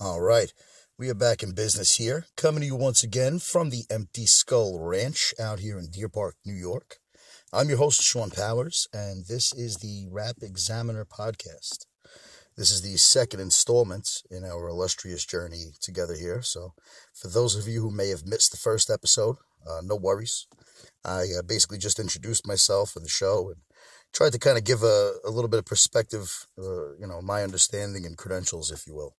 All right. We are back in business here, coming to you once again from the Empty Skull Ranch out here in Deer Park, New York. I'm your host, Sean Powers, and this is the Rap Examiner podcast. This is the second installment in our illustrious journey together here. So, for those of you who may have missed the first episode, uh, no worries. I uh, basically just introduced myself and the show and tried to kind of give a, a little bit of perspective, uh, you know, my understanding and credentials, if you will.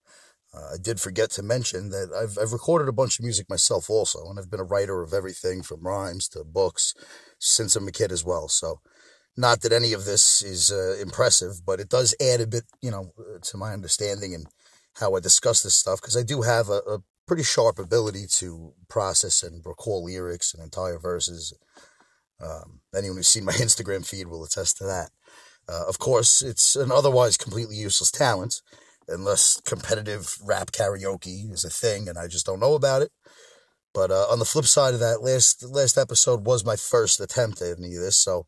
Uh, I did forget to mention that I've, I've recorded a bunch of music myself also, and I've been a writer of everything from rhymes to books since I'm a kid as well. So, not that any of this is uh, impressive, but it does add a bit, you know, to my understanding and how I discuss this stuff because I do have a, a pretty sharp ability to process and recall lyrics and entire verses. Um, anyone who's seen my Instagram feed will attest to that. Uh, of course, it's an otherwise completely useless talent unless competitive rap karaoke is a thing and I just don't know about it. But uh, on the flip side of that, last last episode was my first attempt at any of this, so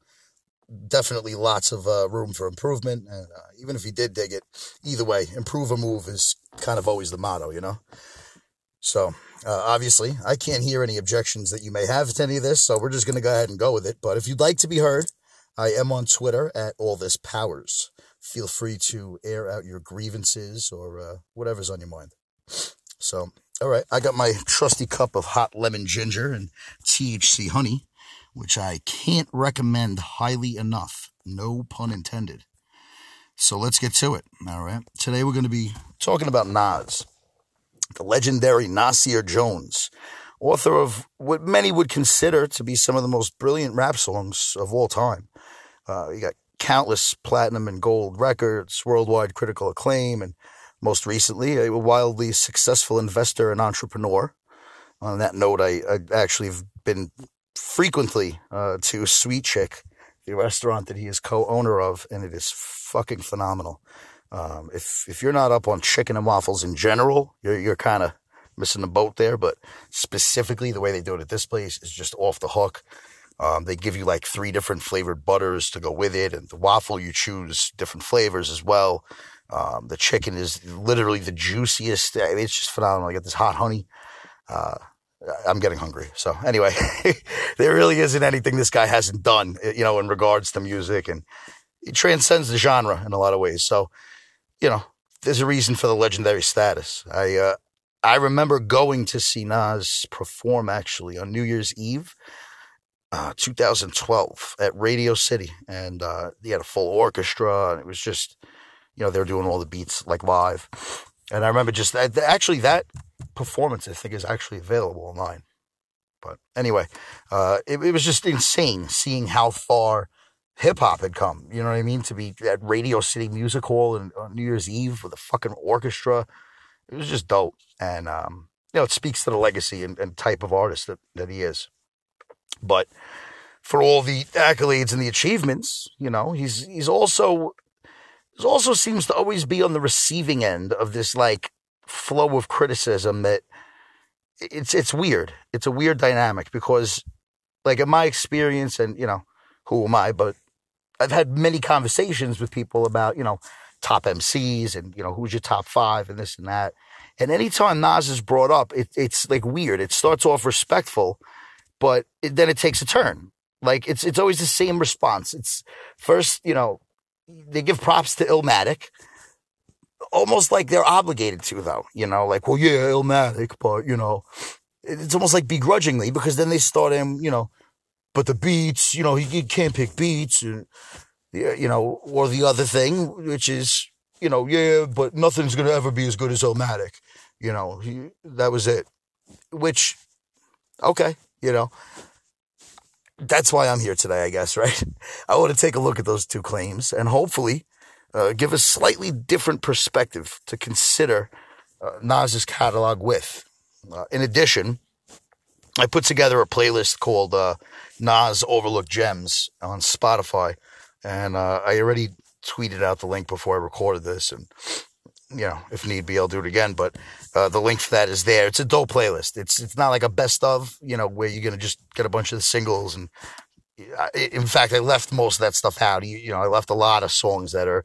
definitely lots of uh, room for improvement. And uh, even if you did dig it, either way, improve or move is kind of always the motto, you know. So uh, obviously, I can't hear any objections that you may have to any of this, so we're just gonna go ahead and go with it. But if you'd like to be heard, I am on Twitter at all this powers feel free to air out your grievances or uh, whatever's on your mind. So, all right, I got my trusty cup of hot lemon ginger and THC honey, which I can't recommend highly enough. No pun intended. So let's get to it. All right. Today we're going to be talking about Nas, the legendary Nasir Jones, author of what many would consider to be some of the most brilliant rap songs of all time. Uh, you got countless platinum and gold records, worldwide critical acclaim, and most recently, a wildly successful investor and entrepreneur. On that note, I, I actually have been frequently uh, to Sweet Chick, the restaurant that he is co-owner of, and it is fucking phenomenal. Um, if if you're not up on chicken and waffles in general, you're you're kind of missing the boat there. But specifically, the way they do it at this place is just off the hook. Um, they give you like three different flavored butters to go with it, and the waffle you choose different flavors as well. Um, the chicken is literally the juiciest. I mean, it's just phenomenal. I get this hot honey. Uh, I'm getting hungry. So anyway, there really isn't anything this guy hasn't done, you know, in regards to music, and he transcends the genre in a lot of ways. So, you know, there's a reason for the legendary status. I uh, I remember going to see Nas perform actually on New Year's Eve uh, 2012 at Radio City, and uh, he had a full orchestra, and it was just, you know, they were doing all the beats like live. And I remember just that, actually that performance, I think, is actually available online. But anyway, uh, it, it was just insane seeing how far hip hop had come. You know what I mean? To be at Radio City Music Hall and on New Year's Eve with a fucking orchestra, it was just dope. And um, you know, it speaks to the legacy and, and type of artist that, that he is. But for all the accolades and the achievements, you know, he's he's also he also seems to always be on the receiving end of this like flow of criticism that it's it's weird. It's a weird dynamic because like in my experience and you know, who am I, but I've had many conversations with people about, you know, top MCs and, you know, who's your top five and this and that. And anytime Nas is brought up, it, it's like weird. It starts off respectful but it, then it takes a turn. Like it's it's always the same response. It's first, you know, they give props to Illmatic, almost like they're obligated to, though. You know, like, well, yeah, Illmatic, but you know, it's almost like begrudgingly because then they start him, you know, but the beats, you know, he, can't pick beats, and you know, or the other thing, which is, you know, yeah, but nothing's gonna ever be as good as Illmatic. You know, he, that was it. Which, okay, you know, that's why I'm here today, I guess, right? I want to take a look at those two claims and hopefully uh, give a slightly different perspective to consider uh, Nas's catalog with. Uh, in addition, I put together a playlist called uh, Nas Overlooked Gems on Spotify, and uh, I already tweeted out the link before I recorded this, and you know, if need be, I'll do it again. But uh, the link for that is there. It's a dope playlist. It's it's not like a best of, you know, where you're gonna just get a bunch of the singles. And in fact, I left most of that stuff out. You, you know, I left a lot of songs that are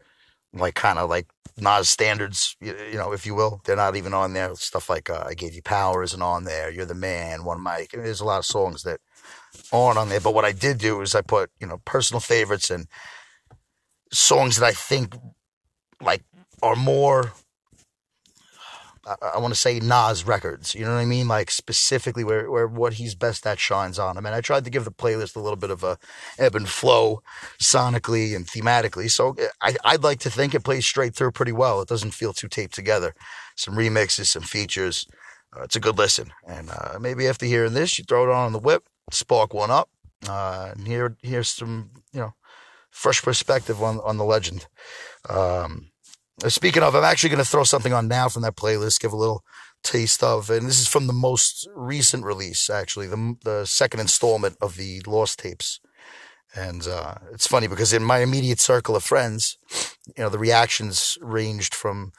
like kind of like Nas standards, you, you, know, if you will. They're not even on there. Stuff like uh, "I Gave You Power" isn't on there. "You're the Man," one mic. I there's a lot of songs that aren't on there. But what I did do is I put you know personal favorites and songs that I think like are more I, I want to say Nas records. You know what I mean? Like specifically where, where what he's best at shines on. I mean, I tried to give the playlist a little bit of a ebb and flow sonically and thematically. So I, I'd like to think it plays straight through pretty well. It doesn't feel too taped together. Some remixes, some features. Uh, it's a good listen. And uh, maybe after hearing this, you throw it on on the whip, spark one up, uh, and hear here's some you know fresh perspective on on the legend. Um, speaking of, I'm actually going to throw something on now from that playlist, give a little taste of, and this is from the most recent release, actually, the, the second installment of the Lost Tapes. And uh, it's funny because in my immediate circle of friends, you know, the reactions ranged from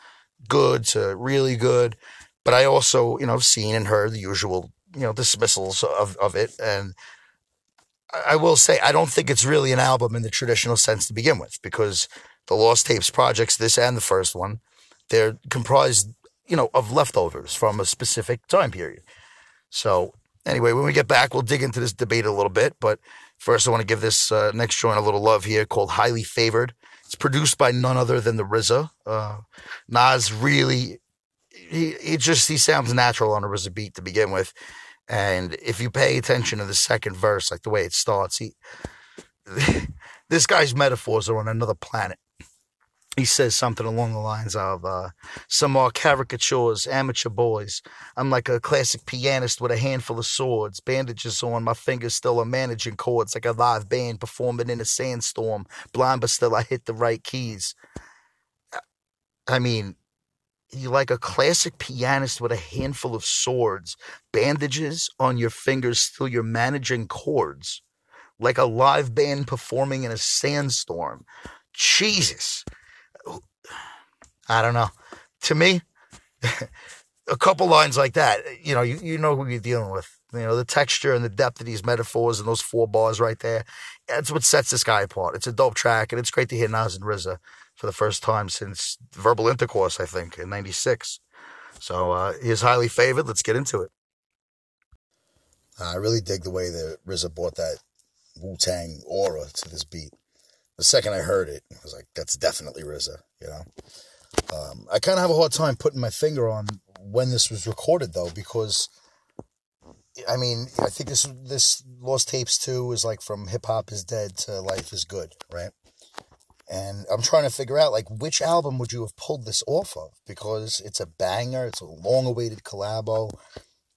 good to really good. But I also, you know, seen and heard the usual, you know, dismissals of, of it. And I will say, I don't think it's really an album in the traditional sense to begin with because the Lost Tapes projects, this and the first one, they're comprised, you know, of leftovers from a specific time period. So anyway, when we get back, we'll dig into this debate a little bit. But first, I want to give this uh, next joint a little love here called Highly Favored. It's produced by none other than the RZA. Uh, Nas really, he, he just, he sounds natural on a RZA beat to begin with. And if you pay attention to the second verse, like the way it starts, he, this guy's metaphors are on another planet he says something along the lines of uh, some more caricatures, amateur boys. I'm like a classic pianist with a handful of swords, bandages on my fingers, still are managing chords like a live band performing in a sandstorm. Blind, but still I hit the right keys. I mean, you're like a classic pianist with a handful of swords, bandages on your fingers, still you're managing chords, like a live band performing in a sandstorm. Jesus. I don't know. To me, a couple lines like that, you know, you, you know who you're dealing with. You know, the texture and the depth of these metaphors and those four bars right there. That's what sets this guy apart. It's a dope track, and it's great to hear Nas and RZA for the first time since Verbal Intercourse, I think, in 96. So uh, he's highly favored. Let's get into it. I really dig the way that RZA brought that Wu Tang aura to this beat. The second I heard it, I was like, that's definitely RZA, you know? Um, I kind of have a hard time putting my finger on when this was recorded, though, because I mean, I think this this Lost Tapes too is like from Hip Hop is Dead to Life is Good, right? And I'm trying to figure out like which album would you have pulled this off of because it's a banger, it's a long-awaited collabo.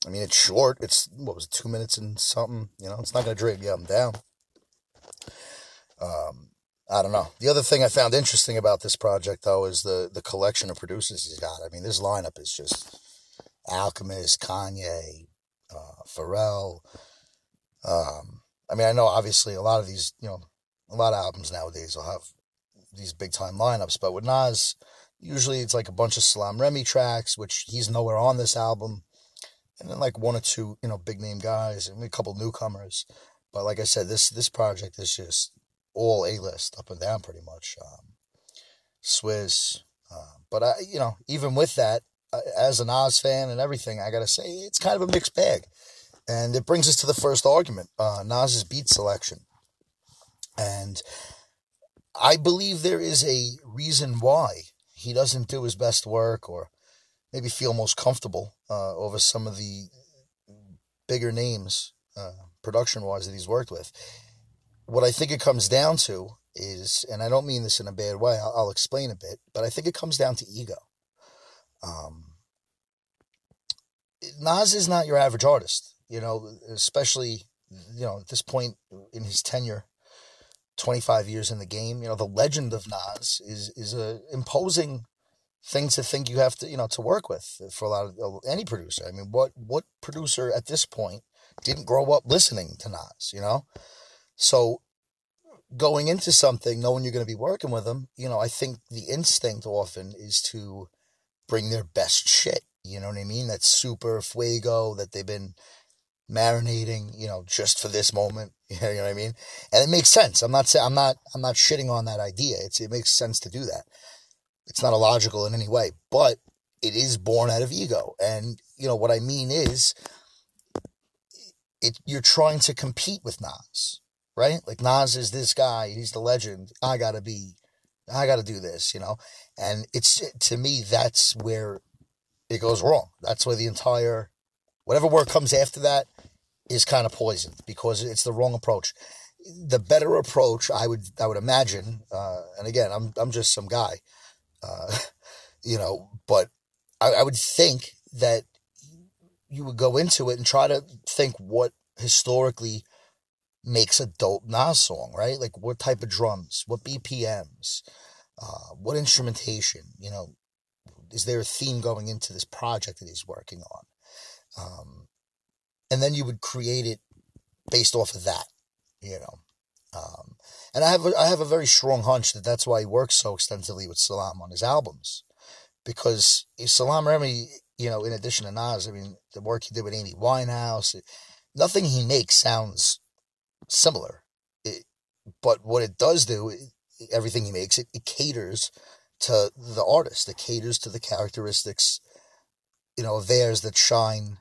I mean, it's short. It's what was it, two minutes and something. You know, it's not gonna drag you up and down. Um, I don't know. The other thing I found interesting about this project, though, is the the collection of producers he's got. I mean, this lineup is just Alchemist, Kanye, uh, Pharrell. Um, I mean, I know obviously a lot of these, you know, a lot of albums nowadays will have these big time lineups, but with Nas, usually it's like a bunch of Salaam Remi tracks, which he's nowhere on this album, and then like one or two, you know, big name guys and a couple newcomers. But like I said, this this project is just all A list up and down pretty much. Um, uh, but I, you know, even with that, uh, as a Nas fan and everything, I gotta say it's kind of a mixed bag, and it brings us to the first argument: uh, Nas's beat selection, and I believe there is a reason why he doesn't do his best work or maybe feel most comfortable uh, over some of the bigger names uh, production wise that he's worked with what I think it comes down to is, and I don't mean this in a bad way, I'll, I'll explain a bit, but I think it comes down to ego. Um, Nas is not your average artist, you know, especially, you know, at this point in his tenure, 25 years in the game, you know, the legend of Nas is, is a imposing thing to think you have to, you know, to work with for a lot of any producer. I mean, what, what producer at this point didn't grow up listening to Nas, you know? So going into something, knowing you're going to be working with them, you know, I think the instinct often is to bring their best shit. You know what I mean? That's super fuego that they've been marinating, you know, just for this moment. You know what I mean? And it makes sense. I'm not saying I'm not I'm not shitting on that idea. It's it makes sense to do that. It's not illogical in any way, but it is born out of ego. And, you know, what I mean is, it, you're trying to compete with Nas, right? Like Nas is this guy, he's the legend. I gotta be, I gotta do this, you know? And it's, to me, that's where it goes wrong. That's where the entire, whatever word comes after that is kind of poisoned because it's the wrong approach. The better approach, I would, I would imagine, uh, and again, I'm, I'm just some guy, uh, you know, but I, I would think that you would go into it and try to think what historically makes a dope Nas song, right? Like what type of drums, what BPMs, uh, what instrumentation, you know, is there a theme going into this project that he's working on? Um, and then you would create it based off of that, you know. Um, and I have a, I have a very strong hunch that that's why he works so extensively with Salaam on his albums, because Salaam Remi, you know, in addition to Nas, I mean, the work he did with Amy Winehouse, nothing he makes sounds similar. It, but what it does do, it, everything he makes, it, it caters to the artist. It caters to the characteristics, you know, of theirs that shine.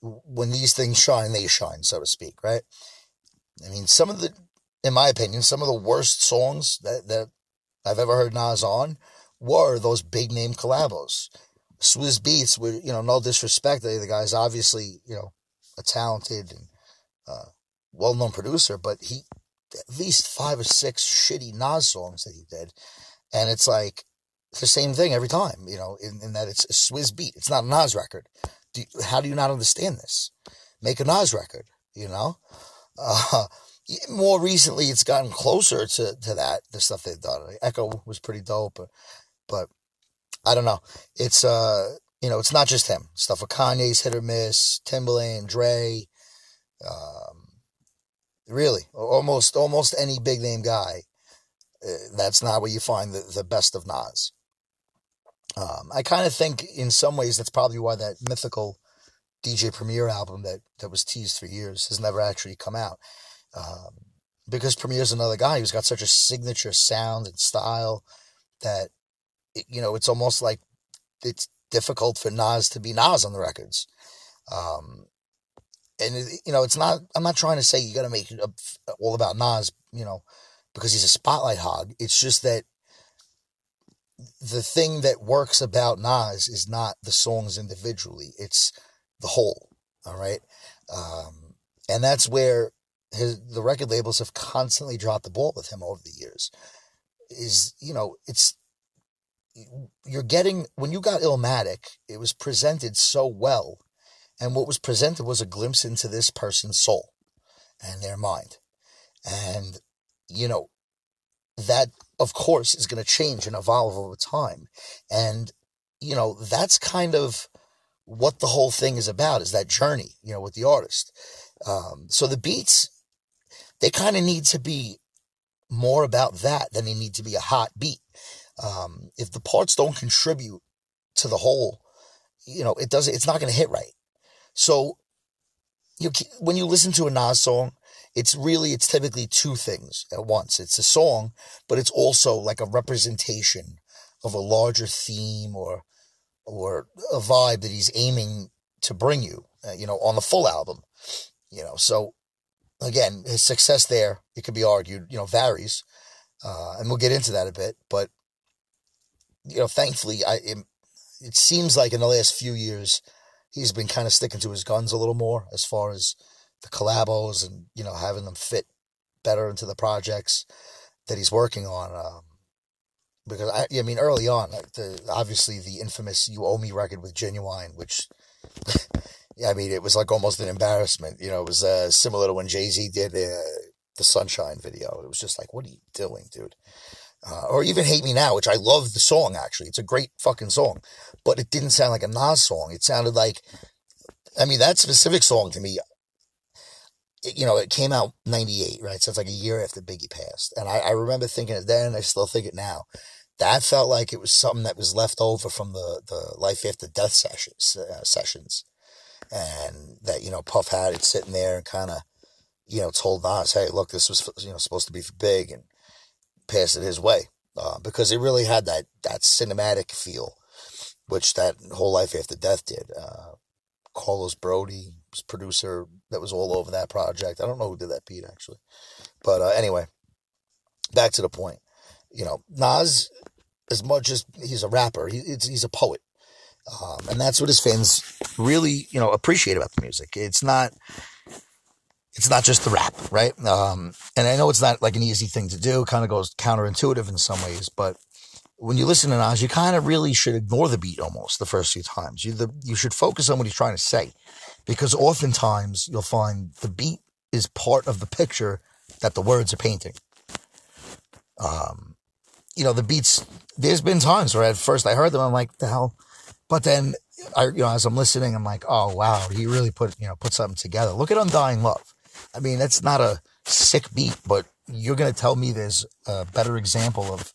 When these things shine, they shine, so to speak, right? I mean, some of the, in my opinion, some of the worst songs that, that I've ever heard Nas on were those big name collabos. Swizz Beatz, with, you know, no disrespect, the guy's obviously, you know, a talented and uh, well known producer, but he, at least five or six shitty Nas songs that he did and it's like the same thing every time, you know, in, in that it's a Swizz beat. It's not a Nas record. Do you, how do you not understand this? Make a Nas record, you know? Uh, more recently, it's gotten closer to, to that, the stuff they've done. Echo was pretty dope, but, but I don't know. It's, uh, you know, it's not just him. Stuff with Kanye's hit or miss, Timbaland, Dre, um, really, almost, almost any big name guy that's not where you find the, the best of Nas. Um, I kind of think in some ways that's probably why that mythical DJ Premier album that, that was teased for years has never actually come out. Um, because Premier's another guy who's got such a signature sound and style that, it, you know, it's almost like it's difficult for Nas to be Nas on the records. Um, and, you know, it's not, I'm not trying to say you got to make it all about Nas, you know, because he's a spotlight hog. It's just that the thing that works about Nas is not the songs individually, it's the whole. All right. Um, and that's where his, the record labels have constantly dropped the ball with him over the years. Is, you know, it's, you're getting, when you got Illmatic, it was presented so well. And what was presented was a glimpse into this person's soul and their mind. And you know, that of course is going to change and evolve over time. And, you know, that's kind of what the whole thing is about is that journey, you know, with the artist. Um, so the beats, they kind of need to be more about that than they need to be a hot beat. Um, if the parts don't contribute to the whole, you know, it doesn't, it's not going to hit right. So you, when you listen to a Nas song, it's really, it's typically two things at once. It's a song, but it's also like a representation of a larger theme or, or a vibe that he's aiming to bring you, uh, you know, on the full album, you know. So again, his success there, it could be argued, you know, varies. Uh, and we'll get into that a bit, but you know, thankfully, I, it, it seems like in the last few years, he's been kind of sticking to his guns a little more as far as the collabos and you know having them fit better into the projects that he's working on. Um, because I, I mean, early on, the, obviously the infamous "You Owe Me" record with Ginuwine, which I mean, it was like almost an embarrassment. You know, it was uh, similar to when Jay Z did uh, the Sunshine video. It was just like, what are you doing, dude? Uh, or even Hate Me Now, which I love the song actually. It's a great fucking song, but it didn't sound like a Nas song. It sounded like, I mean, that specific song to me, you know, it came out 98, right? So it's like a year after Biggie passed. And I, I remember thinking it then, I still think it now. That felt like it was something that was left over from the, the Life After Death sessions, uh, sessions. And that, you know, Puff had it sitting there and kind of, you know, told Nas, hey, look, this was, you know, supposed to be for Big and passed it his way. uh, because it really had that that cinematic feel, which that whole life after death did. Uh, Carlos Broady was producer that was all over that project. I don't know who did that beat actually, but uh, anyway, back to the point. You know, Nas, as much as he's a rapper, he, he's a poet. Um, and that's what his fans really, you know, appreciate about the music. It's not, it's not just the rap, right? Um, and I know it's not like an easy thing to do. Kind of goes counterintuitive in some ways, but when you listen to Nas, you kind of really should ignore the beat almost the first few times. You the, you should focus on what he's trying to say, because oftentimes you'll find the beat is part of the picture that the words are painting. Um, you know, the beats. There's been times where at first I heard them, I'm like, the hell but then, I, you know, as I'm listening, I'm like, oh wow, he really put you know put something together. Look at Undying Love. I mean, that's not a sick beat, but you're gonna tell me there's a better example of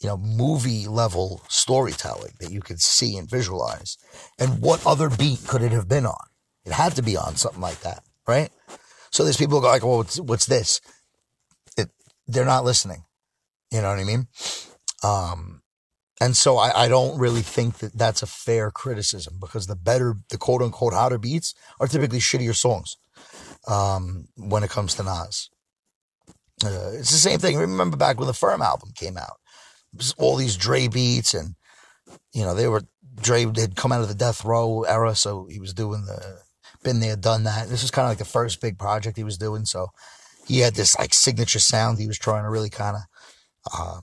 you know movie level storytelling that you could see and visualize. And what other beat could it have been on? It had to be on something like that, right? So there's people who go like, well, what's, what's this? It, they're not listening. You know what I mean? Um, and so I, I, don't really think that that's a fair criticism because the better, the quote unquote hotter beats are typically shittier songs um, when it comes to Nas. Uh, it's the same thing. Remember back when the Firm album came out, all these Dre beats and, you know, they were, Dre had come out of the death row era. So he was doing the, been there, done that. This was kind of like the first big project he was doing. So he had this like signature sound he was trying to really kind of, uh,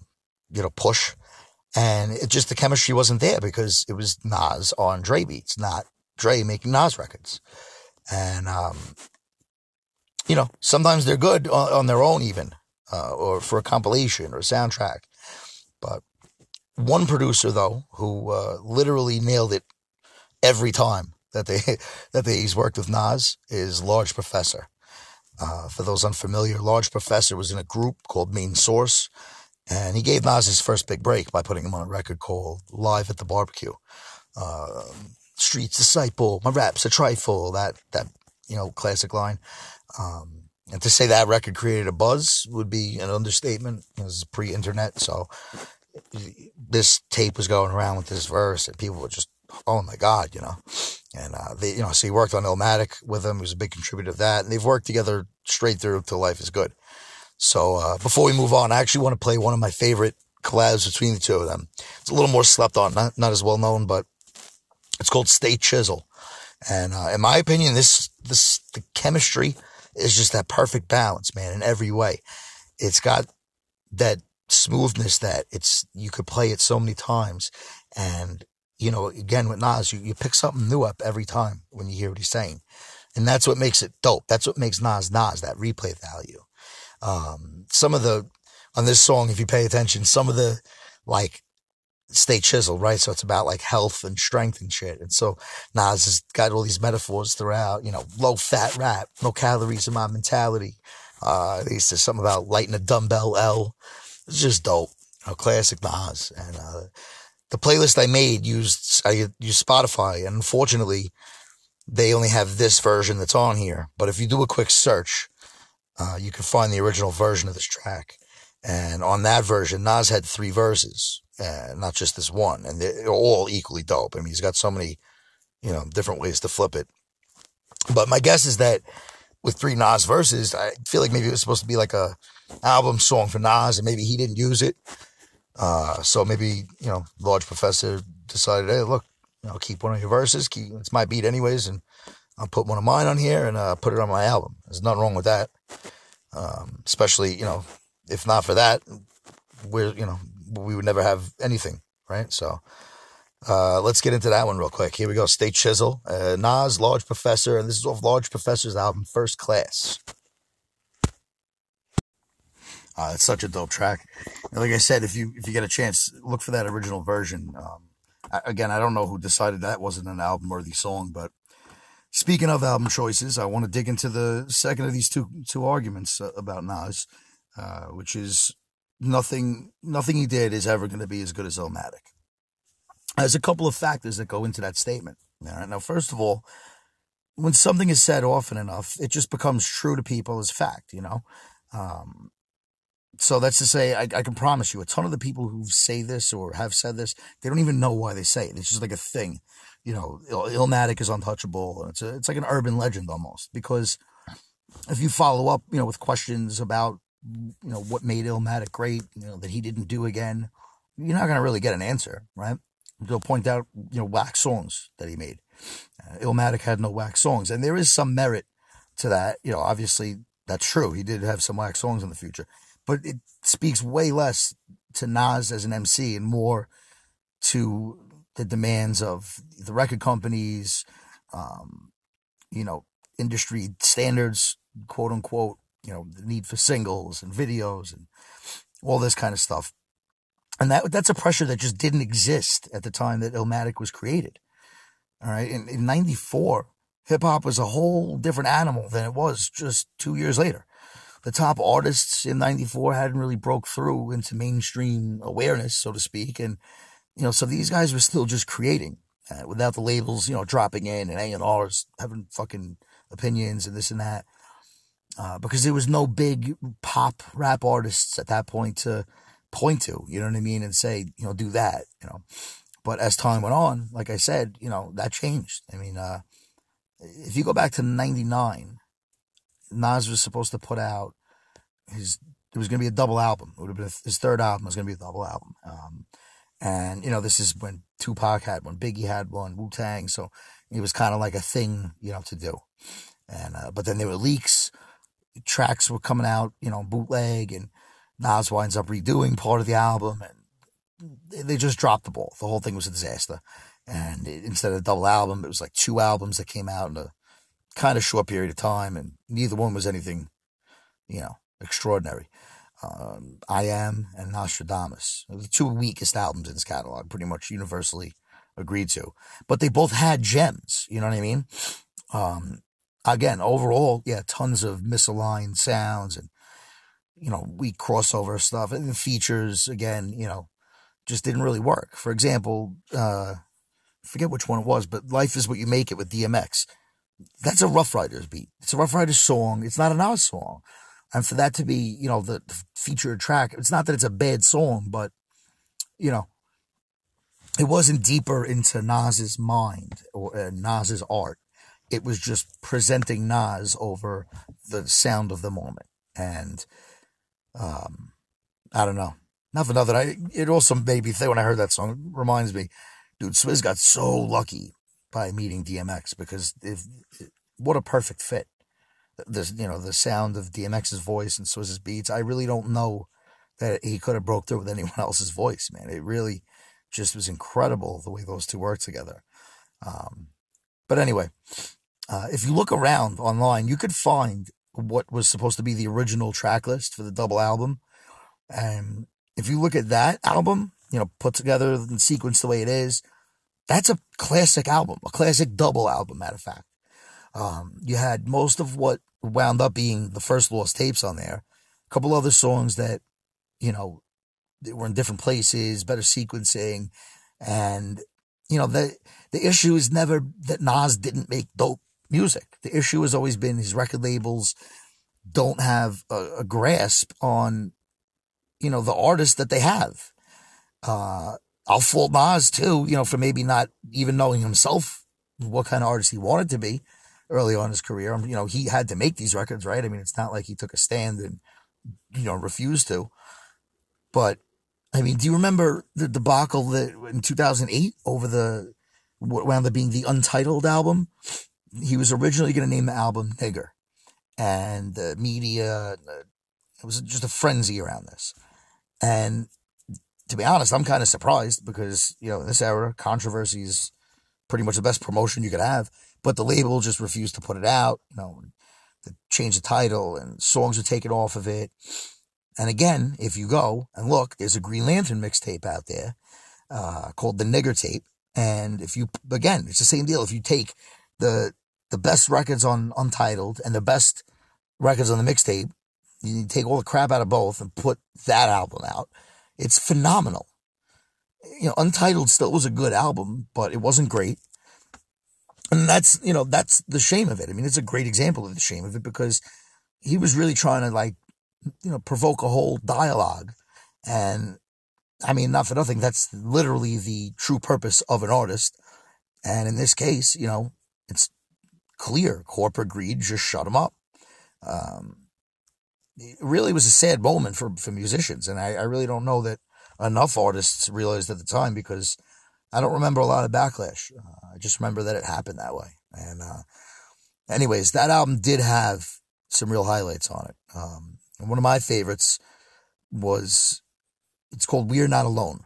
you know, push. And it just the chemistry wasn't there because it was Nas on Dre beats, not Dre making Nas records. And, um, you know, sometimes they're good on, on their own, even, uh, or for a compilation or a soundtrack. But one producer, though, who uh, literally nailed it every time that they that they, he's worked with Nas is Large Professor. Uh, for those unfamiliar, Large Professor was in a group called Main Source. And he gave Nas his first big break by putting him on a record called Live at the Barbecue. Uh, Streets Disciple, my rap's a trifle, that, that, you know, classic line. Um, and to say that record created a buzz would be an understatement. It was pre-internet, so this tape was going around with this verse, and people were just, oh my god, you know. And uh, they, you know, so he worked on Illmatic with him. He was a big contributor to that, and they've worked together straight through to Life is Good. So uh, before we move on, I actually want to play one of my favorite collabs between the two of them. It's a little more slept on, not, not as well known, but it's called Stay Chisel. And uh, in my opinion, this this the chemistry is just that perfect balance, man, in every way. It's got that smoothness that it's you could play it so many times, and you know, again with Nas, you, you pick something new up every time when you hear what he's saying, and that's what makes it dope. That's what makes Nas Nas that replay value. Um, some of the, on this song, if you pay attention, some of the like stay chiseled, right? So it's about like health and strength and shit. And so Nas has got all these metaphors throughout, you know, low fat rap, no calories in my mentality. Uh, there's something about lighting a dumbbell L. It's just dope. You know, classic Nas. And, uh, the playlist I made used, I used Spotify and unfortunately they only have this version that's on here. But if you do a quick search, uh, you can find the original version of this track. And on that version, Nas had three verses, uh, not just this one, and they're all equally dope. I mean, he's got so many, you know, different ways to flip it. But my guess is that with three Nas verses, I feel like maybe it was supposed to be like a album song for Nas, and maybe he didn't use it. Uh, so maybe you know, Large Professor decided, hey, look, know, keep one of your verses. Keep, it's my beat anyways, and I'll put one of mine on here and uh, put it on my album. There's nothing wrong with that. Um, especially, you know, if not for that, we're, you know, we would never have anything, right? So, uh, let's get into that one real quick. Here we go. Stay Chisel, uh, Nas, Large Professor, and this is off Large Professor's album, First Class. Uh, it's such a dope track. And like I said, if you if you get a chance, look for that original version. Um, again, I don't know who decided that wasn't an album worthy song, but Speaking of album choices, I want to dig into the second of these two two arguments uh, about Nas, uh, which is nothing nothing he did is ever going to be as good as Illmatic. There's a couple of factors that go into that statement. All right. Now, first of all, when something is said often enough, it just becomes true to people as fact. You know, um, so that's to say, I, I can promise you, a ton of the people who say this or have said this, they don't even know why they say it. It's just like a thing. You know, Il- Illmatic is untouchable. It's a, it's like an urban legend almost because if you follow up, you know, with questions about, you know, what made Illmatic great, you know, that he didn't do again, you're not going to really get an answer, right? They'll point out, you know, wax songs that he made. Uh, Illmatic had no wax songs, and there is some merit to that. You know, obviously that's true. He did have some wax songs in the future, but it speaks way less to Nas as an MC and more to the demands of the record companies, um, you know, industry standards, quote unquote, you know, the need for singles and videos and all this kind of stuff. And that that's a pressure that just didn't exist at the time that Illmatic was created. All right. In, in 94, hip hop was a whole different animal than it was just two years later. The top artists in 94 hadn't really broke through into mainstream awareness, so to speak. And, you know, so these guys were still just creating uh, without the labels, you know, dropping in and A&Rs having fucking opinions and this and that. Uh, because there was no big pop rap artists at that point to point to, you know what I mean? And say, you know, do that, you know. But as time went on, like I said, you know, that changed. I mean, uh, if you go back to 99, Nas was supposed to put out his, it was going to be a double album. It would have been his third album it was going to be a double album. Um, and, you know, this is when Tupac had one, Biggie had one, Wu Tang. So it was kind of like a thing, you know, to do. And, uh, but then there were leaks, tracks were coming out, you know, bootleg, and Nas winds up redoing part of the album. And they just dropped the ball. The whole thing was a disaster. And it, instead of a double album, it was like two albums that came out in a kind of short period of time. And neither one was anything, you know, extraordinary. Um, I Am and Nostradamus, the two weakest albums in his catalog, pretty much universally agreed to. But they both had gems, you know what I mean? Um, again, overall, yeah, tons of misaligned sounds and, you know, weak crossover stuff. And features, again, you know, just didn't really work. For example, uh, forget which one it was, but Life is What You Make It with DMX. That's a Ruff Ryders beat. It's a Ruff Ryders song. It's not an Nas song. And for that to be, you know, the, the featured track, it's not that it's a bad song, but, you know, it wasn't deeper into Nas's mind or uh, Nas's art. It was just presenting Nas over the sound of the moment. And, um, I don't know. Not for nothing. I, it also made me think when I heard that song, it reminds me, dude, Swizz got so lucky by meeting DMX because if, what a perfect fit. The, you know, the sound of DMX's voice and Swizz's beats. I really don't know that he could have broke through with anyone else's voice, man. It really just was incredible the way those two worked together. Um, but anyway, uh, if you look around online, you could find what was supposed to be the original track list for the double album. And if you look at that album, you know, put together and sequenced the way it is, that's a classic album, a classic double album, matter of fact. Um, you had most of what wound up being the first lost tapes on there, a couple other songs that, you know, were in different places, better sequencing. And, you know, the, the issue is never that Nas didn't make dope music. The issue has always been his record labels don't have a, a grasp on, you know, the artists that they have. Uh, I'll fault Nas too, you know, for maybe not even knowing himself what kind of artist he wanted to be early on in his career. You know, he had to make these records, right? I mean, it's not like he took a stand and, you know, refused to. But, I mean, do you remember the debacle that in 2008 over the, what wound up being the Untitled album? He was originally going to name the album Nigger. And the media, it was just a frenzy around this. And to be honest, I'm kind of surprised because, you know, in this era, controversy is pretty much the best promotion you could have. But the label just refused to put it out, you know, to change the title and songs were taken off of it. And again, if you go and look, there's a Green Lantern mixtape out there uh, called the Nigger Tape. And if you, again, it's the same deal. If you take the the best records on Untitled and the best records on the mixtape, you take all the crap out of both and put that album out. It's phenomenal. You know, Untitled still was a good album, but it wasn't great. And that's, you know, that's the shame of it. I mean, it's a great example of the shame of it because he was really trying to like you know, provoke a whole dialogue. And I mean, not for nothing, that's literally the true purpose of an artist. And in this case, you know, it's clear corporate greed just shut them up. Um, it really was a sad moment for, for musicians. And I, I really don't know that enough artists realized at the time because I don't remember a lot of backlash. Uh, I just remember that it happened that way. And, uh, anyways, that album did have some real highlights on it. Um, and one of my favorites was, it's called We're Not Alone.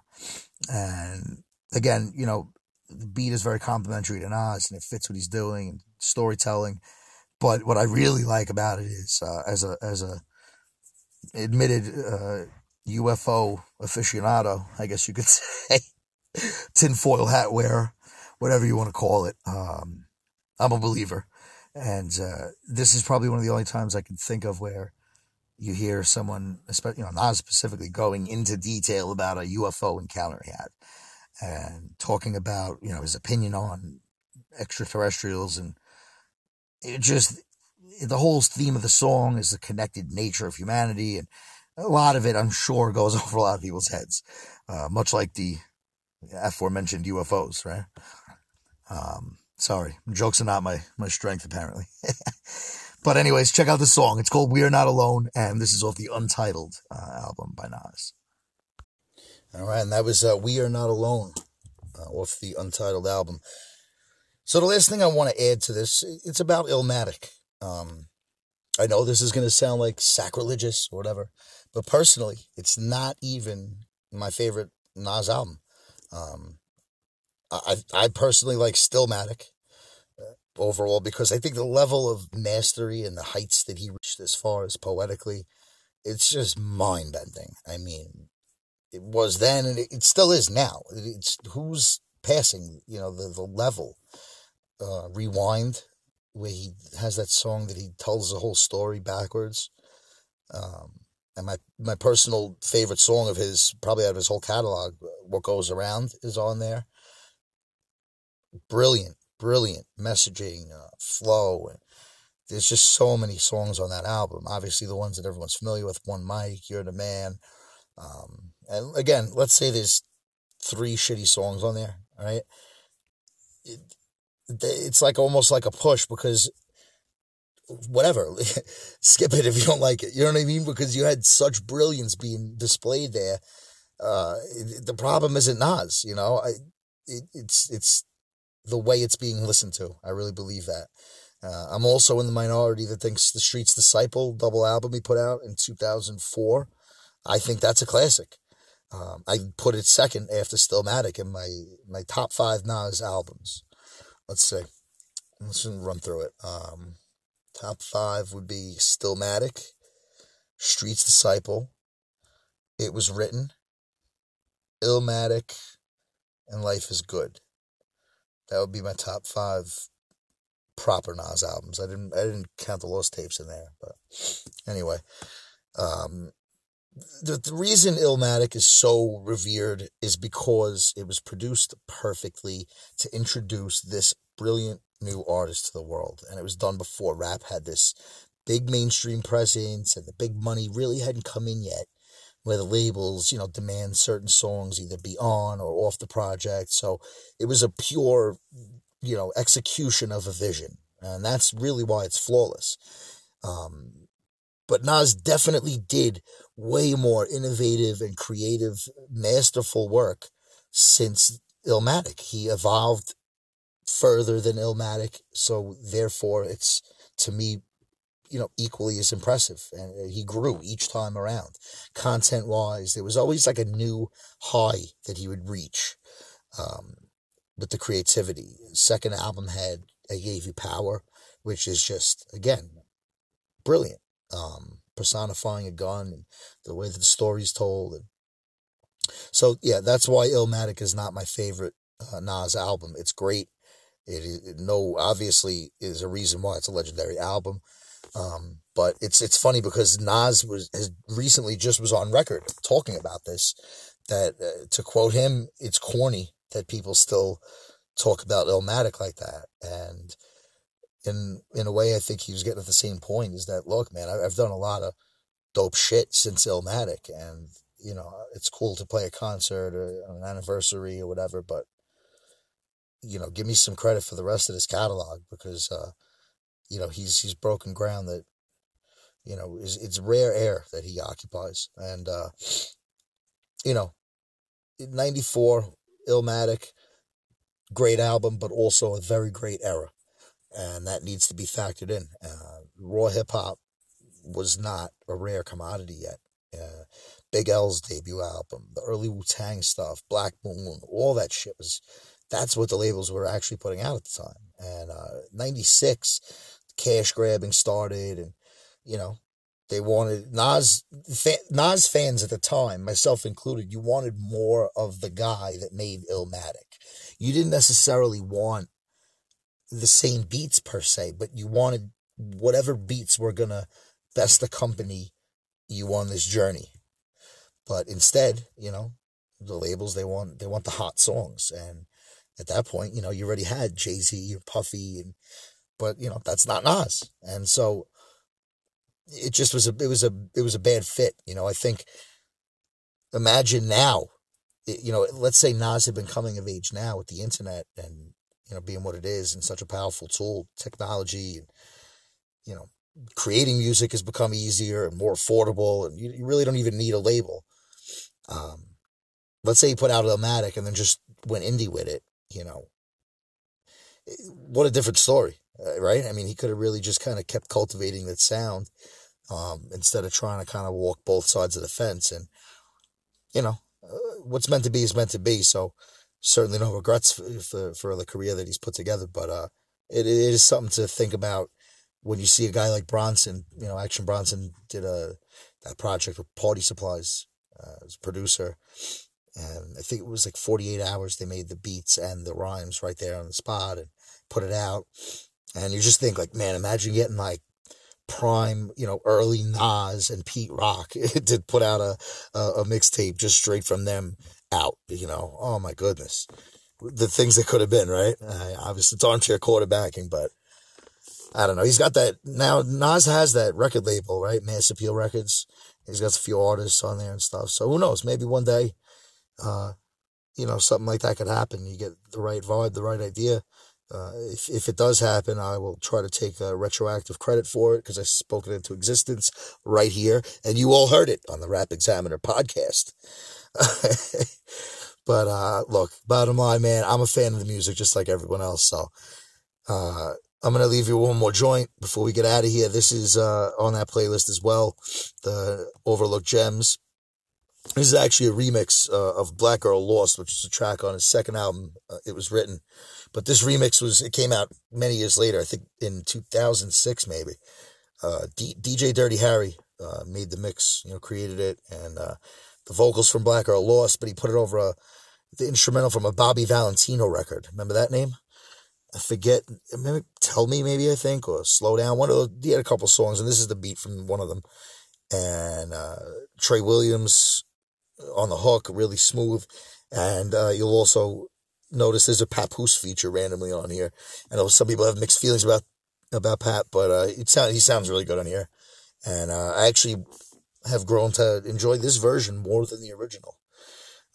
And again, you know, the beat is very complimentary to Nas and it fits what he's doing and storytelling. But what I really like about it is, uh, as a, as a admitted, uh, UFO aficionado, I guess you could say, tinfoil hat wearer, whatever you want to call it. Um, I'm a believer. And uh, this is probably one of the only times I can think of where you hear someone, especially, you know, not specifically going into detail about a UFO encounter he had and talking about, you know, his opinion on extraterrestrials and it just, the whole theme of the song is the connected nature of humanity and a lot of it, I'm sure, goes over a lot of people's heads, uh, much like the aforementioned UFOs, right? Um, sorry, jokes are not my, my strength, apparently. but anyways, check out the song. It's called We Are Not Alone, and this is off the Untitled uh, album by Nas. All right, and that was uh, We Are Not Alone uh, off the Untitled album. So the last thing I want to add to this, it's about Illmatic. Um, I know this is going to sound like sacrilegious or whatever, but personally, it's not even my favorite Nas album. Um, I I personally like Stillmatic uh, overall because I think the level of mastery and the heights that he reached as far as poetically, it's just mind bending. I mean, it was then and it, still is now. It's who's passing, you know, the the level. Uh, rewind, where he has that song that he tells the whole story backwards. Um, and my my personal favorite song of his, probably out of his whole catalog, "What Goes Around," is on there. Brilliant, brilliant messaging, uh, flow, there's just so many songs on that album. Obviously, the ones that everyone's familiar with: "One Mic," "You're the Man," um, and again, let's say there's three shitty songs on there. All right, it, it's like almost like a push because whatever, skip it if you don't like it. You know what I mean? Because you had such brilliance being displayed there. Uh, the problem isn't Nas, you know. I, it, it's it's the way it's being listened to. I really believe that. Uh, I'm also in the minority that thinks the Streets Disciple double album he put out in 2004. I think that's a classic. Um, I put it second after Stillmatic in my my top five Nas albums. Let's see. Let's run through it. Um, Top five would be Stillmatic, Streets Disciple, It Was Written, Illmatic, and Life is Good. That would be my top five proper Nas albums. I didn't I didn't count the lost tapes in there, but anyway. Um, the, the reason Illmatic is so revered is because it was produced perfectly to introduce this brilliant new artist to the world. And it was done before rap had this big mainstream presence and the big money really hadn't come in yet where the labels, you know, demand certain songs either be on or off the project. So it was a pure, you know, execution of a vision. And that's really why it's flawless. Um, but Nas definitely did way more innovative and creative, masterful work since Illmatic. He evolved further than Illmatic, so therefore it's to me, you know, equally as impressive. And uh, he grew each time around, content wise. There was always like a new high that he would reach um, with the creativity. Second album had "I Gave You Power," which is just again brilliant, um, personifying a gun and the way that the story's told. And so yeah, that's why Illmatic is not my favorite uh, Nas album. It's great. It, it no obviously is a reason why it's a legendary album. Um, but it's it's funny because Nas was has recently just was on record talking about this. That uh, to quote him, it's corny that people still talk about Illmatic like that. And in in a way, I think he was getting at the same point. Is that look, man, I, have done a lot of dope shit since Illmatic, and you know it's cool to play a concert or an anniversary or whatever. But you know, give me some credit for the rest of his catalog because uh, you know he's he's broken ground that you know is it's rare air that he occupies, and uh, you know, ninety four Illmatic, great album, but also a very great era, and that needs to be factored in. Uh, raw hip hop was not a rare commodity yet. Uh, Big L's debut album, the early Wu Tang stuff, Black Moon, all that shit was. That's what the labels were actually putting out at the time. And uh, '96, cash grabbing started, and you know they wanted Nas Nas fans at the time, myself included. You wanted more of the guy that made Illmatic. You didn't necessarily want the same beats per se, but you wanted whatever beats were gonna best accompany you on this journey. But instead, you know, the labels they want they want the hot songs, and at that point, you know, you already had Jay Z or Puffy, and but you know that's not Nas, and so it just was a it was a it was a bad fit. You know, I think imagine now, you know, let's say Nas had been coming of age now with the internet and you know being what it is and such a powerful tool, technology, and you know, creating music has become easier and more affordable, and you, you really don't even need a label. Um, let's say you put out Illmatic and then just went indie with it, you know, eh, what a different story, uh, right? I mean, he could have really just kind of kept cultivating that sound um, instead of trying to kind of walk both sides of the fence. And, you know, uh, what's meant to be is meant to be. So certainly no regrets for, for, for the career that he's put together, but uh, it, it is something to think about when you see a guy like Bronson, you know, Action Bronson did a that project with Party Supplies uh, as producer, and I think it was like 48 hours. They made the beats and the rhymes right there on the spot and put it out. And you just think like, man, imagine getting like prime, you know, early Nas and Pete Rock to put out a a, a mixtape just straight from them out. You know, oh my goodness, the things that could have been right. Uh, obviously, it's armchair quarterbacking, but I don't know. He's got that now. Nas has that record label, right? Mass Appeal Records. He's got a few artists on there and stuff. So who knows? Maybe one day, uh, you know, something like that could happen. You get the right vibe, the right idea. Uh, if if it does happen, I will try to take a retroactive credit for it because I spoke it into existence right here, and you all heard it on the Rap Examiner podcast. but uh, look, bottom line, man, I'm a fan of the music just like everyone else. So uh, I'm going to leave you one more joint before we get out of here. This is uh, on that playlist as well, the Overlooked Gems. This is actually a remix uh, of Black Girl Lost, which is a track on his second album. Uh, it was written, but this remix was it came out many years later. I think in 2006 maybe. Uh, D- DJ Dirty Harry uh, made the mix, you know, created it, and uh, the vocals from Black Girl Lost, but he put it over a the instrumental from a Bobby Valentino record. Remember that name? I forget, maybe Tell Me, maybe I think, or Slow Down. One of those, he had a couple songs, and this is the beat from one of them. And uh, Trey Williams on the hook, really smooth. And uh, you'll also notice there's a Papoose feature randomly on here. I know some people have mixed feelings about about Pat, but uh, it sound, he sounds really good on here. And uh, I actually have grown to enjoy this version more than the original.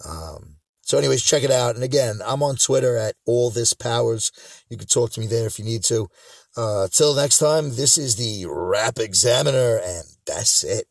Um, so, anyways, check it out. And again, I'm on Twitter at all this powers. You can talk to me there if you need to. Uh, till next time, this is the Rap Examiner, and that's it.